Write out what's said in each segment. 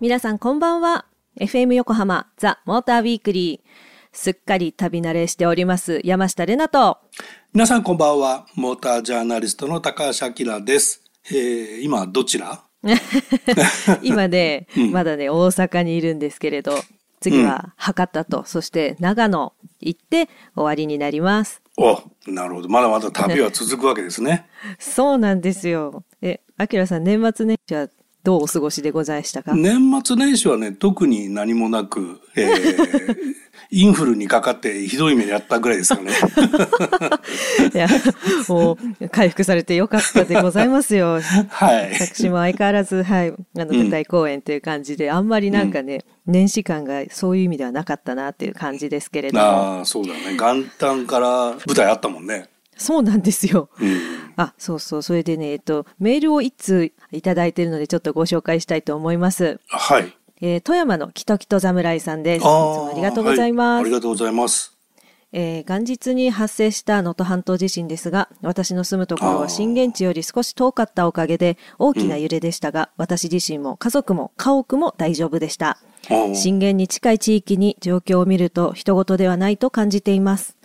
皆さんこんばんは。FM 横浜ザ・モーターウィークリー。すっかり旅慣れしております山下れなと。皆さんこんばんは。モータージャーナリストの高橋明です。えー、今どちら？今ね、うん、まだね、大阪にいるんですけれど、次は博多と、うん、そして長野行って終わりになります。お、なるほど。まだまだ旅は続くわけですね。そうなんですよ。え、あきらさん、年末年始はどうお過ごしでございましたか？年末年始はね、特に何もなく、えー、インフルにかかってひどい目にあったぐらいですかね。いや、もう回復されてよかったでございますよ。はい。私も相変わらず、はい、あの、舞台公演という感じで、うん、あんまりなんかね、うん、年始感がそういう意味ではなかったなっていう感じですけれども。ああ、そうだね。元旦から舞台あったもんね。そうなんですよ。うん、あ、そうそう。それでね、えっと、メールを一通いただいているので、ちょっとご紹介したいと思います。はい。えー、富山のキトキト侍さんです。いつもありがとうございます。はい、ありがとうございます。えー、元日に発生した能登半島地震ですが、私の住むところは震源地より少し遠かったおかげで大きな揺れでしたが、うん、私自身も家族も家屋も大丈夫でした。震源に近い地域に状況を見ると人事ではないと感じています。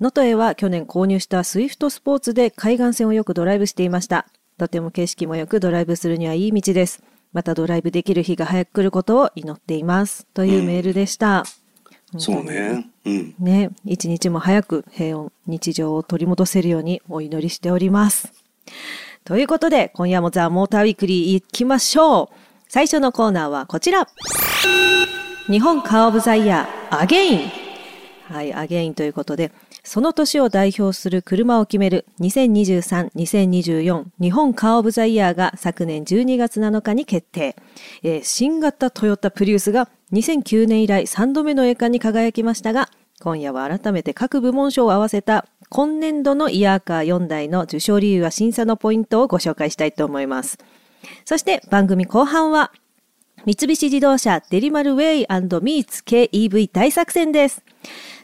能登へは去年購入したスイフトスポーツで海岸線をよくドライブしていました。とても景色もよくドライブするにはいい道です。またドライブできる日が早く来ることを祈っています。というメールでした。うん、そうね。うん。ね、一日も早く平穏、日常を取り戻せるようにお祈りしております。ということで、今夜もザ・モーターウィークリー行きましょう。最初のコーナーはこちら。日本カーオブザイヤー、アゲイン。はい、アゲインということで、その年を代表する車を決める2023-2024日本カーオブザイヤーが昨年12月7日に決定。えー、新型トヨタプリウスが2009年以来3度目の栄冠に輝きましたが、今夜は改めて各部門賞を合わせた今年度のイヤーカー4台の受賞理由は審査のポイントをご紹介したいと思います。そして番組後半は三菱自動車デリマルウェイミーツ KEV 大作戦です。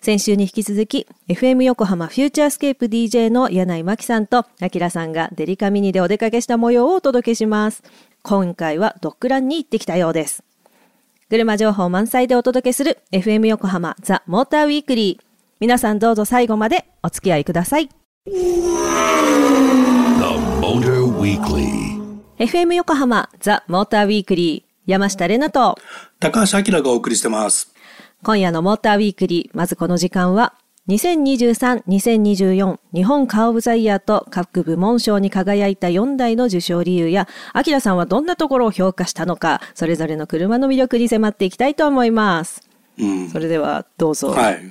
先週に引き続き、FM 横浜フューチャースケープ DJ の柳井真紀さんと、あきらさんがデリカミニでお出かけした模様をお届けします。今回はドッグランに行ってきたようです。車情報満載でお届けする FM 横浜ザ・モーターウィークリー。皆さんどうぞ最後までお付き合いください。FM 横浜ザ・モーターウィークリー。山下れなと高橋明がお送りしてます。今夜のモーターウィークリー、まずこの時間は、2023-2024日本カーオブザイヤーと各部門賞に輝いた4台の受賞理由や、アキラさんはどんなところを評価したのか、それぞれの車の魅力に迫っていきたいと思います。うん、それでは、どうぞ。はい。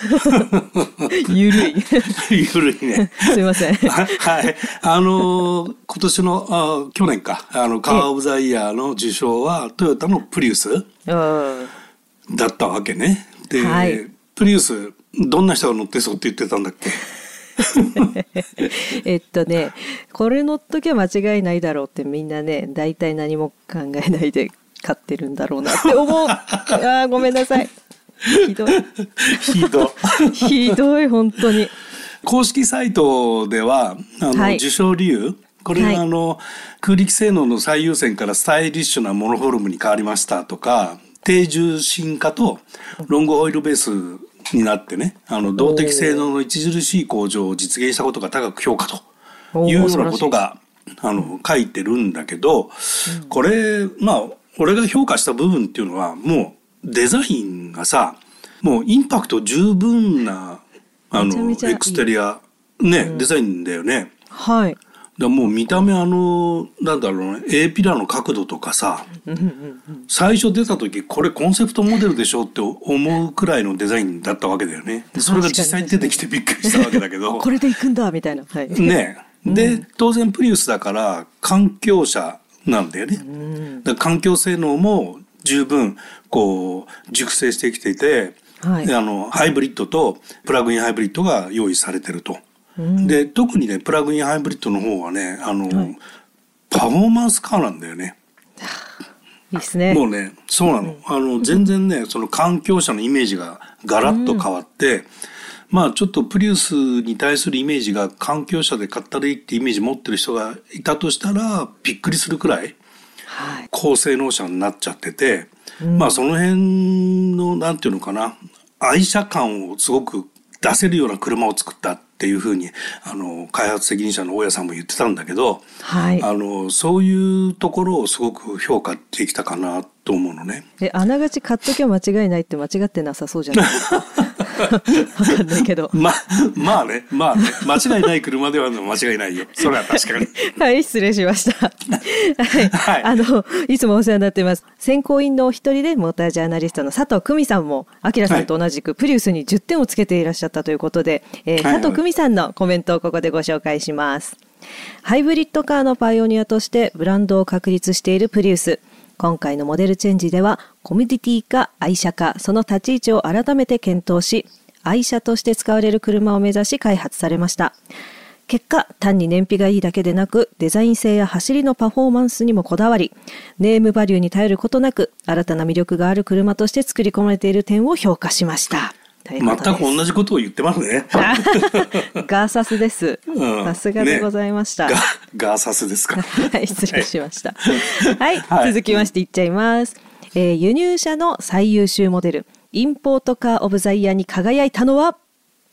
ゆるい。ゆるいね。すいません。はい。あのー、今年の、あ去年か、あの、カーオブザイヤーの受賞は、トヨタのプリウス。だったわけね。で、はい、プリウスどんな人が乗ってそうって言ってたんだっけ？えっとねこれ乗っときゃ間違いないだろうってみんなね大体何も考えないで買ってるんだろうなって思うあごめんなさいひどい。ひどい。ひどい本当に。公式サイトではあの、はい、受賞理由これがあの、はい、空力性能の最優先からスタイリッシュなモノフォルムに変わりましたとか低重心化とロングオイルベースになってね、あの、動的性能の著しい向上を実現したことが高く評価というようなことが、あの、書いてるんだけど、これ、まあ、俺が評価した部分っていうのは、もうデザインがさ、もうインパクト十分な、あの、エクステリア、ね、デザインだよね。はい。だもう見た目あのなんだろうね A ピラーの角度とかさ最初出た時これコンセプトモデルでしょって思うくらいのデザインだったわけだよね。それが実際に出てきてびっくりしたわけだけど。これでいくんだみたいな、はい、ね。で当然プリウスだから環境車なんだよね、だ環境性能も十分こう熟成してきていて、はい、あのハイブリッドとプラグインハイブリッドが用意されてると。で特にねプラグインハイブリッドの方はねあの、はい、パフォーマンスカーなんだよね。いいっすね。もうねそうなの。あの全然ねその環境車のイメージがガラッと変わって、まあちょっとプリウスに対するイメージが環境車で買ったらいいってイメージ持ってる人がいたとしたらびっくりするくらい高性能車になっちゃってて、はい、まあその辺のなんていうのかな愛車感をすごく出せるような車を作ったっていうふうにあの開発責任者の大家さんも言ってたんだけど、はい、あのそういうところをすごく評価できたかなと思うのね。えあながち買っときゃ間違いないって間違ってなさそうじゃないですか。わかんないけど。ま、まあね、まあね、間違いない車では間違いないよ。それは確かに。はい、失礼しました。はい、はい、あの、いつもお世話になっています。選考員のお一人で、モータージャーナリストの佐藤久美さんも、あきらさんと同じくプリウスに10点をつけていらっしゃったということで、えー、佐藤久美さんのコメントをここでご紹介します。ハイブリッドカーのパイオニアとしてブランドを確立しているプリウス。今回のモデルチェンジではコミュニティか愛車かその立ち位置を改めて検討し愛車として使われる車を目指し開発されました。結果単に燃費がいいだけでなくデザイン性や走りのパフォーマンスにもこだわりネームバリューに頼ることなく新たな魅力がある車として作り込まれている点を評価しました。全く同じことを言ってますね。ガーサスです。さすがでございました。ね、ガーサスですか。はい、失礼しました。はい、はい、続きましていっちゃいます。えー、輸入車の最優秀モデル、インポートカーオブザイヤーに輝いたのは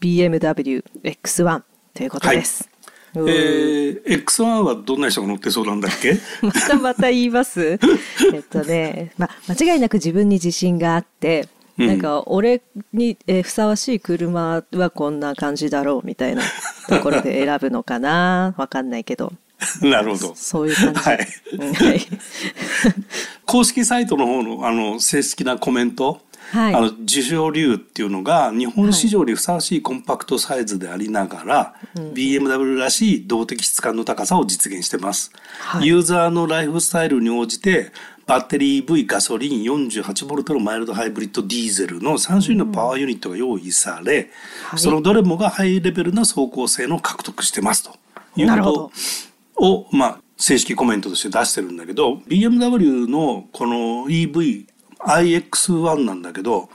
BMW X1 ということです。はい、えー、X1 はどんな人が乗ってそうなんだっけ？ま たまた言いますえっとね、まあ、間違いなく自分に自信があって、なんか俺に、えふさわしい車はこんな感じだろうみたいな ところで選ぶのかなわかんないけど。なるほど。そういう感じ。はい。はい、公式サイトの方のあの正式なコメント。はい、あの受賞理由っていうのが日本市場にふさわしいコンパクトサイズでありながら、はい、BMW らしい動的質感の高さを実現してます、はい、ユーザーのライフスタイルに応じてバッテリー V ガソリン 48V のマイルドハイブリッドディーゼルの3種類のパワーユニットが用意され、うん、そのどれもがハイレベルな走行性能を獲得してますと。いうことを、まあ、正式コメントとして出してるんだけど BMW のこの EV iX1 なんだけど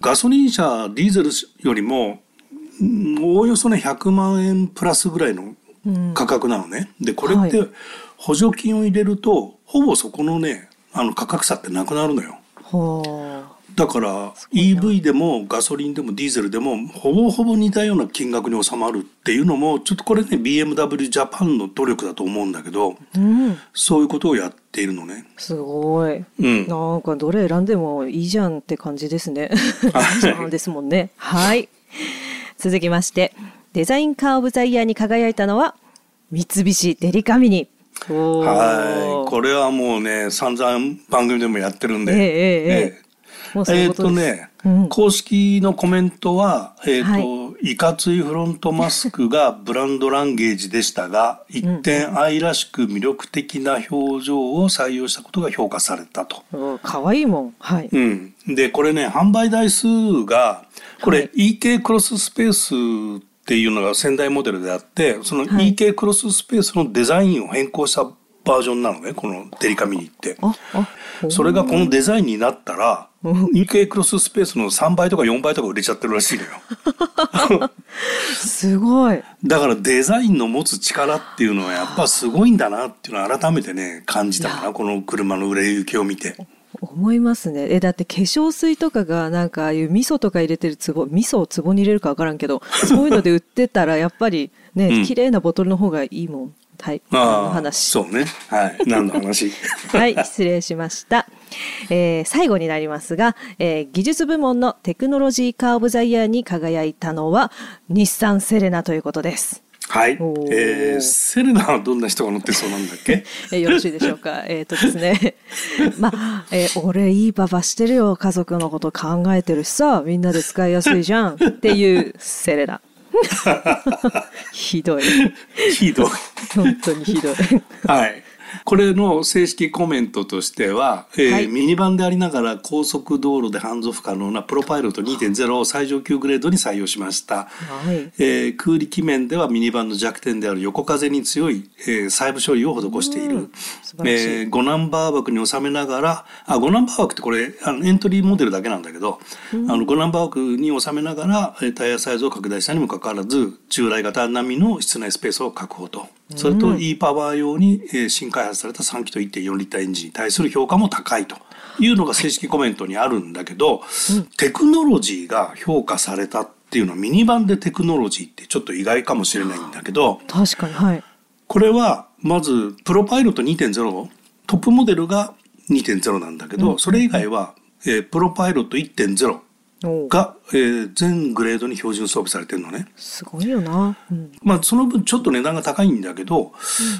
ガソリン車ディーゼルよりもおおよそね100万円プラスぐらいの価格なのね。でこれって補助金を入れるとほぼそこのねあの価格差ってなくなるのよ。だから EV でもガソリンでもディーゼルでもほぼほぼ似たような金額に収まるっていうのもちょっとこれね BMW ジャパンの努力だと思うんだけど、うん、そういうことをやっているのね。すごい。うん、なんかどれ選んでもいいじゃんって感じですね。ですもんね。はい。続きましてデザインカーオブザイヤーに輝いたのは三菱デリカミニ。はい。これはもうね、散々番組でもやってるんで。えー、えー、えー、えー、っとね、うん、公式のコメントは、えー、っと、はい、いかついフロントマスクが ブランドランゲージでしたが、一点愛らしく魅力的な表情を採用したことが評価されたと。かわいいもん。はい。うん。で、これね、販売台数が、これ、はい、EK クロススペースっていうのが仙台モデルであってその EK クロススペースのデザインを変更したバージョンなのねこのデリカミニって。それがこのデザインになったら EK クロススペースの3倍とか4倍とか売れちゃってるらしいのよ。すごい。だからデザインの持つ力っていうのはやっぱすごいんだなっていうのは改めてね感じたかなこの車の売れ行きを見て。思いますね。えだって化粧水とかがなんかああいう味噌とか入れてる壺味噌を壺に入れるか分からんけどそういうので売ってたらやっぱりね、うん、綺麗なボトルの方がいいもん。はい。あ話。そうね。はい。何の話？はい失礼しました、えー、最後になりますが、えー、技術部門のテクノロジーカー・オブ・ザ・イヤーに輝いたのは日産セレナということですはい。えー、セレナはどんな人が乗ってそうなんだっけ？えよろしいでしょうか？えっ、とですね。まあ、えー、俺いいパパしてるよ。家族のこと考えてるしさ、みんなで使いやすいじゃん。っていうセレナ。ひどい。ひどい。本当にひどい。はい。これの正式コメントとしては、えーはい、ミニバンでありながら高速道路でハンズオフ可能なプロパイロット2.0を最上級グレードに採用しました、はい、えー、空力面ではミニバンの弱点である横風に強い、えー、細部処理を施している、えー、5ナンバー枠に収めながらあ5ナンバー枠ってこれあのエントリーモデルだけなんだけど、あの5ナンバー枠に収めながらタイヤサイズを拡大したにもかかわらず従来型並みの室内スペースを確保とそれと e パワー用に新開発された3気筒1.4リッターエンジンに対する評価も高いというのが正式コメントにあるんだけど、テクノロジーが評価されたっていうのはミニバンでテクノロジーってちょっと意外かもしれないんだけど確かにはい。これはまずプロパイロット2.0トップモデルが2.0なんだけど、それ以外は、えー、プロパイロット1.0が、えー、全グレードに標準装備されてるのね。すごいよな。うん、まあその分ちょっと値段が高いんだけど、うん、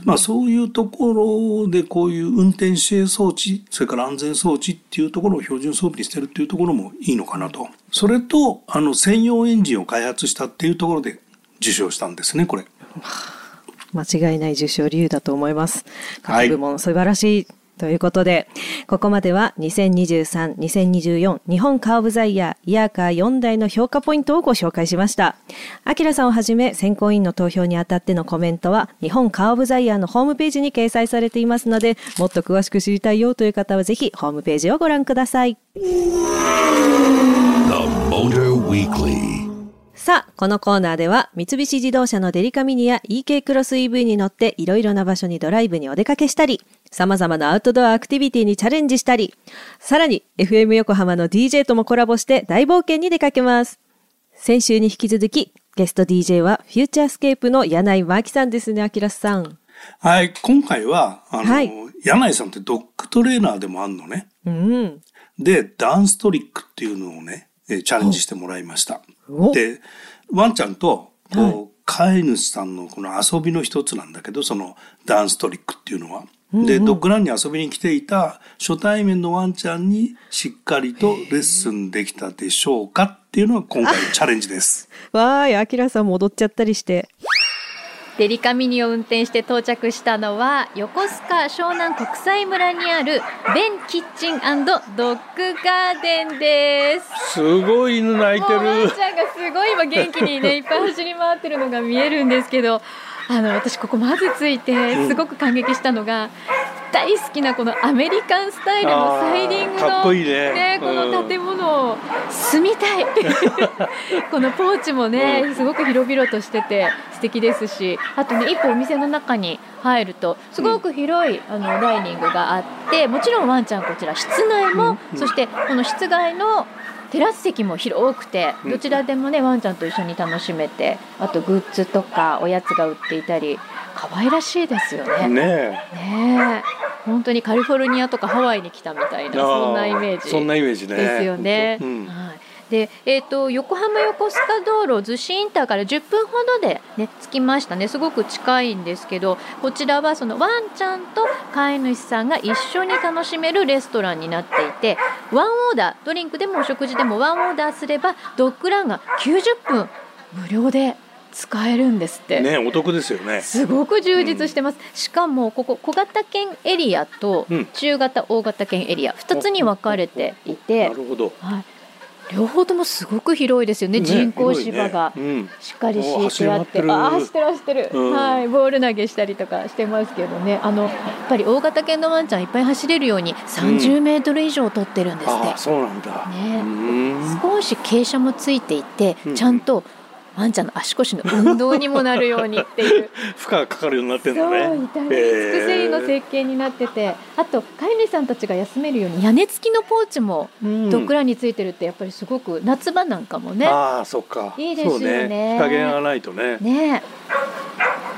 まあそういうところでこういう運転支援装置、それから安全装置っていうところを標準装備にしてるっていうところもいいのかなと。それと、あの専用エンジンを開発したっていうところで受賞したんですね、これ。間違いない受賞理由だと思います。各部門素晴らしいということで、ここまでは2023、2024日本カーブザイヤーイヤーカー4台の評価ポイントをご紹介しました。アキラさんをはじめ選考委員の投票にあたってのコメントは日本カーブザイヤーのホームページに掲載されていますので、もっと詳しく知りたいよという方はぜひホームページをご覧ください。さあ、このコーナーでは、三菱自動車のデリカミニや EK クロス EV に乗っていろいろな場所にドライブにお出かけしたり、様々なアウトドアアクティビティにチャレンジしたり、さらに FM 横浜の DJ ともコラボして大冒険に出かけます。先週に引き続き、ゲスト DJ はフューチャースケープの柳井真紀さんですね、あきらさん。はい、今回は、あの、はい、柳井さんってドッグトレーナーでもあんのね。うん。で、ダンストリックっていうのをね、チャレンジしてもらいました。で、ワンちゃんと、こう、飼い主さんのこの遊びの一つなんだけど、そのダンストリックっていうのは。で、ドッグランに遊びに来ていた初対面のワンちゃんにしっかりとレッスンできたでしょうかっていうのが今回のチャレンジです。わーい、アキラさんも踊っちゃったりして。デリカミニを運転して到着したのは横須賀湘南国際村にあるベンキッチンドッグガーデンです。すごい犬鳴いてる。ワンちゃんがすごい今元気にねいっぱい走り回ってるのが見えるんですけどあの私ここまず着いてすごく感激したのが、大好きなこのアメリカンスタイルのサイディングのね、この建物を住みたい。このポーチもねすごく広々としてて素敵ですしあとね一歩お店の中に入るとすごく広いあのダイニングがあってもちろんワンちゃんこちら室内もそしてこの室外のテラス席も広くてどちらでもねワンちゃんと一緒に楽しめてあとグッズとかおやつが売っていたり可愛らしいですよね。ねえ。本当にカリフォルニアとかハワイに来たみたいなそんなイメージそんなイメージね。ですよね。うん、はいで、えーと、横浜横須賀道路逗子インターから10分ほどで、ね、着きましたね。すごく近いんですけどこちらはそのワンちゃんと飼い主さんが一緒に楽しめるレストランになっていてワンオーダードリンクでもお食事でもワンオーダーすればドッグランが90分無料で使えるんですって。ねお得ですよね。すごく充実してます、うん、しかもここ小型犬エリアと中型、大型犬エリア2つに分かれていてなるほど、はい、両方ともすごく広いですよね、ね人工芝がしっかり敷いてあって、ねうん、あ走ってる走ってる、うん、はい。ボール投げしたりとかしてますけどね。あのやっぱり大型犬のワンちゃんいっぱい走れるように30メートル以上取ってるんですって、うん、そうなんだ、ね、少し傾斜もついていて、ちゃんとワンちゃんの足腰の運動にもなるようにっていう。負荷がかかるようになってるんだね。そう至れり尽くせりの設計になってて、あと飼い主さんたちが休めるように屋根付きのポーチもドッグランについてるってやっぱりすごく夏場なんかもね。ああそっか。いいですよね。ね。日陰がないとね。ね。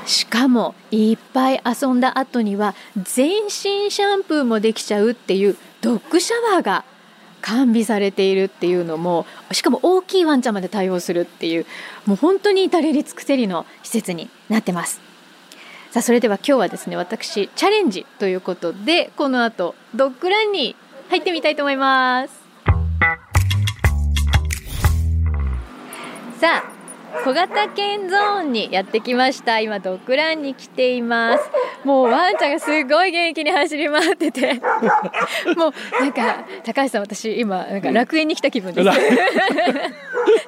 しかもいっぱい遊んだ後には全身シャンプーもできちゃうっていうドッグシャワーが完備されているっていうのもしかも大きいワンちゃんまで対応するっていうもう本当に至れり尽くせりの施設になってます。さあそれでは今日はですね私チャレンジということでこの後ドッグランに入ってみたいと思います。さあ小型犬ゾーンにやってきました。今ドッグランに来ています。もうワンちゃんがすごい元気に走り回ってて。もうなんか高橋さん私今なんか楽園に来た気分です。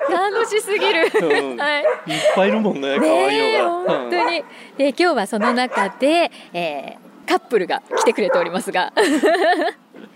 楽しすぎる、うん、はい、いっぱいいるもんね可愛いのが。本当に。で今日はその中で、えー、カップルが来てくれておりますが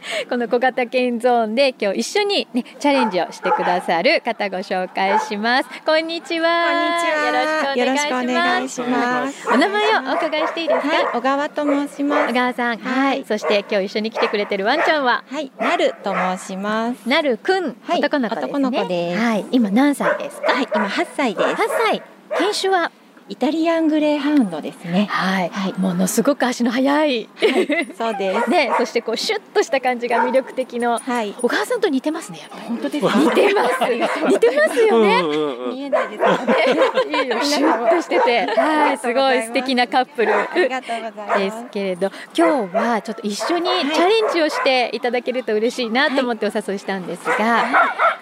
この小型犬ゾーンで今日一緒にねチャレンジをしてくださる方ご紹介します。こんにちは。よろしくお願いします。お名前をお伺いしていいですか、はい、小川と申します。小川さん、はい、はい、そして今日一緒に来てくれてるワンちゃんは？はいなると申します。なるくん、はい、男の子ですね。男の子です。はい。今何歳ですか？はい今八歳です。八歳。犬種は？イタリアングレーハウンドですね。はい、はい、ものすごく足の速い。はい、そうです。ね、そしてこうシュッとした感じが魅力的の。はい、お母さんと似てますね。本当です似てます。似てますよね。見えないですかね。いいよ、シュッとしてて、はい、すごい素敵なカップル。ありがとうございます。ですけれど、今日はちょっと一緒にチャレンジをしていただけると嬉しいなと思ってお誘いしたんですが。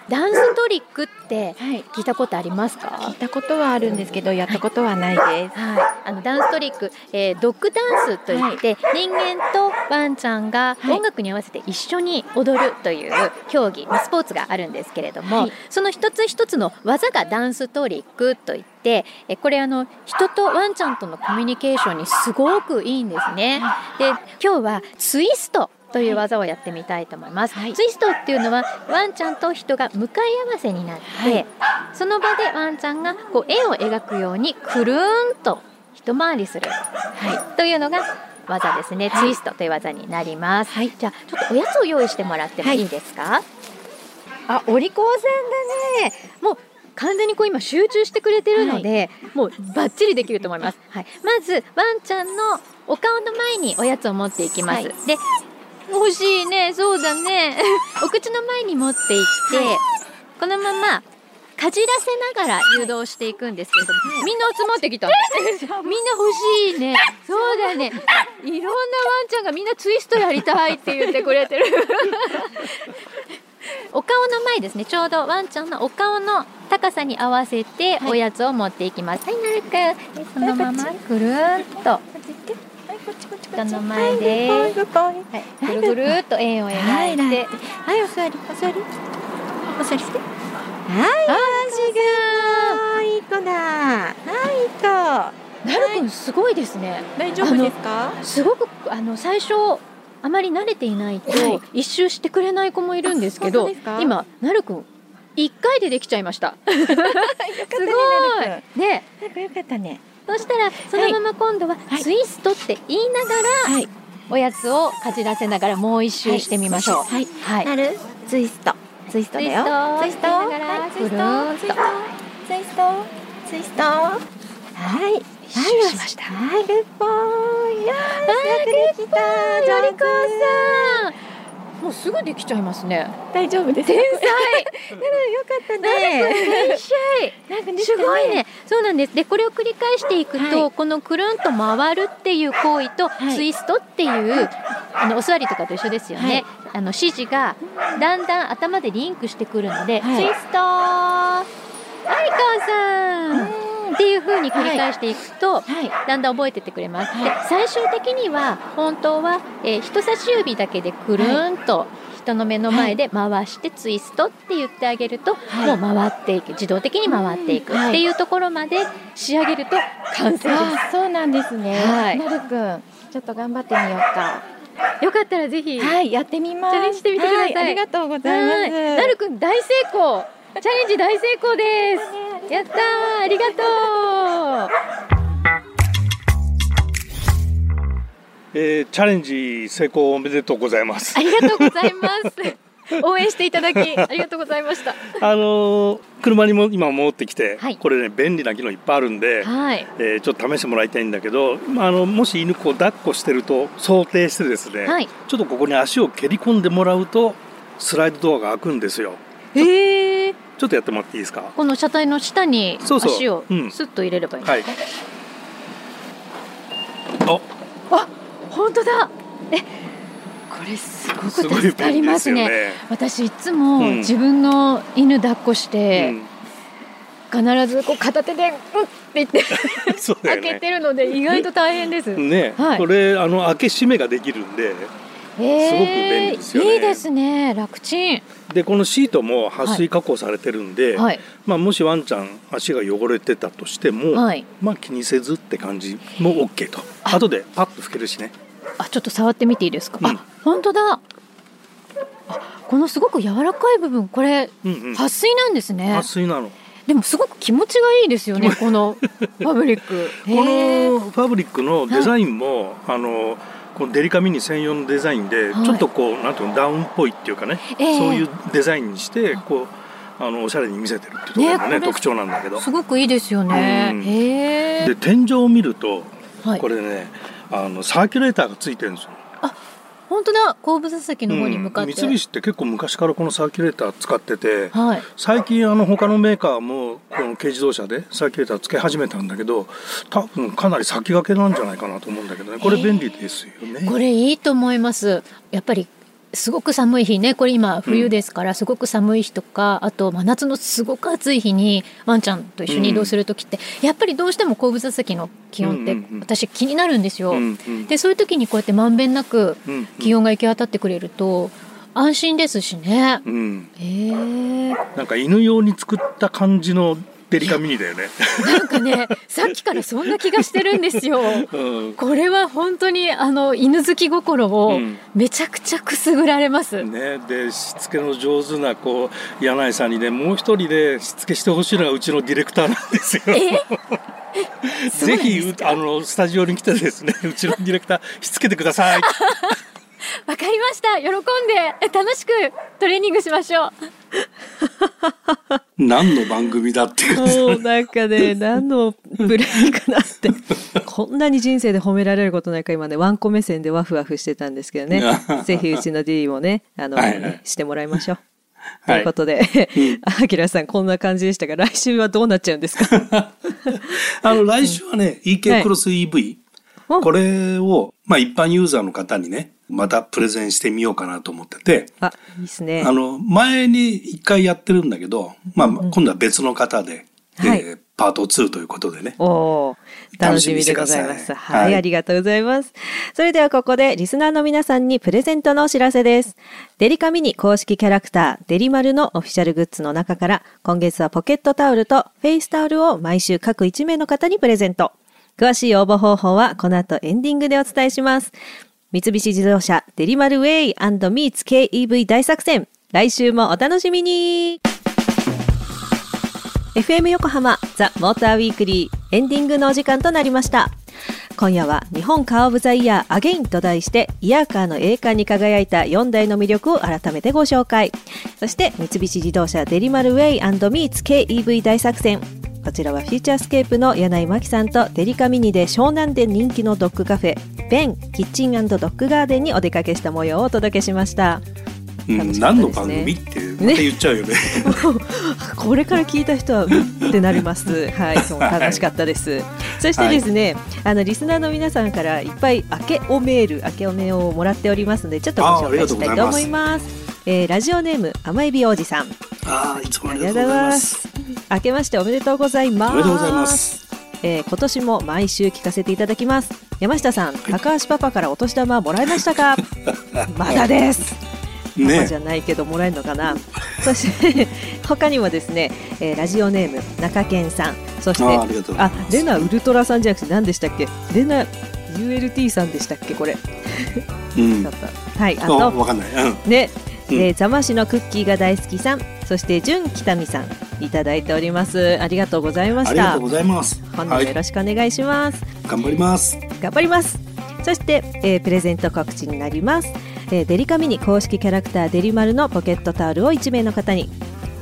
ダンストリックって聞いたことありますか？聞いたことはあるんですけど、やったことはないです。はい、あのダンストリック、えー、ドッグダンスといって、はい、人間とワンちゃんが音楽に合わせて一緒に踊るという競技、まあ、スポーツがあるんですけれども、はい、その一つ一つの技がダンストリックといって、えこれあの人とワンちゃんとのコミュニケーションにすごくいいんですね。で今日はツイストという技をやってみたいと思います、はい、ツイストっていうのはワンちゃんと人が向かい合わせになって、はい、その場でワンちゃんがこう絵を描くようにくるんと一回りする、はい、というのが技ですね、ツイストという技になります、じゃあちょっとおやつを用意してもらってもいいですか、あお利口さんだね。もう完全にこう今集中してくれてるので、はい、もうバッチリできると思います。はい、まずワンちゃんのお顔の前におやつを持っていきます。はい、で欲しいね。そうだね。お口の前に持っていって、はい、このままかじらせながら誘導していくんですけど、はい、みんな集まってきた。みんな欲しいね。そうだね。いろんなワンちゃんがみんなツイストやりたいって言ってくれてる。お顔の前ですね。ちょうどワンちゃんのお顔の高さに合わせておやつを持っていきます。はい、なるくんそのままくるんと人の前で、はい、ぐるぐるっと円を描いて、はい、お座り、お座り、お座りして。はい、いい子だ。はい、いい子。なるくんすごいですね。大丈夫ですか？すごくあの最初あまり慣れていないと一周してくれない子もいるんですけど、今なるくん一回でできちゃいました。すごい。ね。なんかよかったね。そしたらそのまま今度はツイストって言いながら、はい、おやつをかじらせながらもう一周してみましょう。はい。はい。なる？ツイスト。ツイストだよ。ツイスト。はい、ツイスト。ツイスト。ツイスト。ツイスト。はい。一周しました。はい、グッボーイ。やー、できた。ジョリコさん。もうすぐできちゃいますね。大丈夫です。天才。よかったね。すごいね。そうなんです。で、これを繰り返していくと、はい、このくるんと回るっていう行為と、ツイストっていう、あのお座りとかと一緒ですよね。あの指示がだんだん頭でリンクしてくるので、ツイスト。はい、母さん。っていう風に繰り返していくと、はい、だんだん覚えてってくれます。で最終的には本当は、えー、人差し指だけでくるんと、人の目の前で回してツイストって言ってあげると、はい、もう回っていく自動的に回っていくっていうところまで仕上げると完成です。そうなんですね。はい、なるくんちょっと頑張ってみようか。よかったらぜひ、はい、やってみます。チャレンジしてみてください。はい、ありがとうございます。なるくん大成功。チャレンジ大成功です。やったありがとう。えー、チャレンジ成功おめでとうございます。ありがとうございます。応援していただきありがとうございました。あのー、車にも今戻ってきて、はい、これね便利な機能いっぱいあるんで、はい、えー、ちょっと試してもらいたいんだけど、あのもし犬子を抱っこしてると想定してですね、はい、ちょっとここに足を蹴り込んでもらうとスライドドアが開くんですよ。へえ。ちょっとやってもらっていいですか？この車体の下に足をスッと入れればいいんですか、はい、あ。本当だ。えこれすごく助かりますね、ね、私いつも自分の犬抱っこして、うん。必ずこう片手で「うん」って言って ね、開けてるので意外と大変です。ね、はい、これあの開け閉めができるんで。すごく便利ですよね。いいですね。楽ちん。でこのシートも撥水加工されてるんで、はい、まあもしワンちゃん足が汚れてたとしても、はい、まあ気にせずって感じも OK と。後でパッと拭けるしね。あちょっと触ってみていいですか？うん、あ本当だ。あこのすごく柔らかい部分これ、うんうん、撥水なんですね。撥水なの。でもすごく気持ちがいいですよねこのファブリック。このファブリックのデザインも、はい、あのこのデリカミニ専用のデザインで、ちょっとこうなんていうのダウンっぽいっていうかね、えー、そういうデザインにしてこうあのおしゃれに見せてるっていうところがね、ね、特徴なんだけど。すごくいいですよね、うん、で天井を見ると、はい、これねあのサーキュレーターがついてるんですよ本当だ後部座席の方に向かって、うん、三菱って結構昔からこのサーキュレーター使ってて、はい、最近あの他のメーカーもこの軽自動車でサーキュレーターつけ始めたんだけど多分かなり先駆けなんじゃないかなと思うんだけどね。これ便利ですよね。これいいと思います。やっぱりすごく寒い日ね。これ今冬ですからすごく寒い日とか、うん、あと真夏のすごく暑い日にワンちゃんと一緒に移動する時って、うん、やっぱりどうしても後部座席の気温って私気になるんですよ。うんうん、でそういう時にこうやってまんべんなく気温が行き渡ってくれると。安心ですしね。うん、えー、なんか犬用に作った感じのデリカミニだよね。なんかね、さっきからそんな気がしてるんですよ。うん、これは本当にあの犬好き心をめちゃくちゃくすぐられます。うん、ね、でしつけの上手なこう柳井さんにね、もう一人でしつけしてほしいのがうちのディレクターなんですよ。ぜひあのスタジオに来てですね、うちのディレクターしつけてください。わかりました。喜んで楽しくトレーニングしましょう。何の番組だってもうなんかね、何のブレイクなって。こんなに人生で褒められることないか今ね、ワンコ目線でワフワフしてたんですけどね。ぜひうちの D もね、あの、はいはい、してもらいましょう。ということで、あきらさんこんな感じでしたが、来週はどうなっちゃうんですか？あの、来週はね、EK クロス EV、はい、これを、まあ一般ユーザーの方にね、またプレゼンしてみようかなと思ってて。あ、いいですね。あの、前に一回やってるんだけど、まあ、今度は別の方で、はい、パート2ということでね。お楽しみでございます。はい、はい、ありがとうございます。それではここでリスナーの皆さんにプレゼントのお知らせです。デリカミニ公式キャラクター、デリマルのオフィシャルグッズの中から、今月はポケットタオルとフェイスタオルを毎週各1名の方にプレゼント。詳しい応募方法はこの後エンディングでお伝えします。三菱自動車デリマルウェイ &Meets KEV 大作戦。来週もお楽しみに FM 横浜ザ・モーターウィークリーエンディングのお時間となりました。今夜は日本カーオブザイヤーアゲインと題してイヤーカーの栄冠に輝いた4台の魅力を改めてご紹介。そして三菱自動車デリマルウェイ &Meets KEV 大作戦。こちらはフューチャースケープの柳井真紀さんとデリカミニで湘南で人気のドッグカフェベンキッチンドッグガーデンにお出かけした模様をお届けしました。うん、何の番組ってまた言っちゃうよね、ね、これから聞いた人はってなります。はいそう楽しかったです、はい、そしてですね、はい、あのリスナーの皆さんからいっぱい明けおメール明けおめをもらっておりますのでちょっとご紹介したいと思います。えー、ラジオネーム甘えびおじさん。あいつもありがとうございます明けましておめでとうございます。おめでとうございます。えー、今年も毎週聞かせていただきます。山下さん、高橋パパからお年玉もらいましたか？まだです。ね、パパじゃないけどもらえるのかな？そして 他にもですね、えー、ラジオネーム中堅さん。そしてあレナウルトラさんじゃなくて何でしたっけ？レナ ULT さんでしたっけ？これ、うん、はいあとわかんない、うん、ねえー、座間市のクッキーが大好きさんそして純北見さんいただいております。ありがとうございました。ありがとうございます。本日もよろしくお願いします、はい、頑張ります。頑張ります。そして、えー、プレゼント告知になります、えー、デリカミニ公式キャラクターデリマルのポケットタオルを1名の方に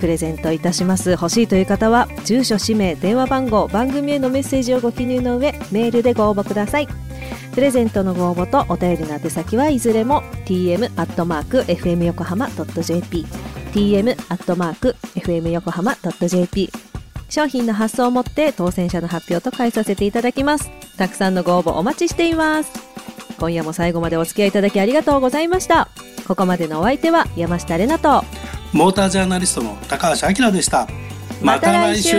プレゼントいたします。欲しいという方は住所氏名電話番号番組へのメッセージをご記入の上メールでご応募くださいプレゼントのご応募とお便りの宛先はいずれも tm.fm 横浜 .jp tm.fm 横浜 .jp 商品の発送をもって当選者の発表と返させていただきます。たくさんのご応募お待ちしています。今夜も最後までお付き合いいただきありがとうございました。ここまでのお相手は山下れなとモータージャーナリストの高橋明でした。また来週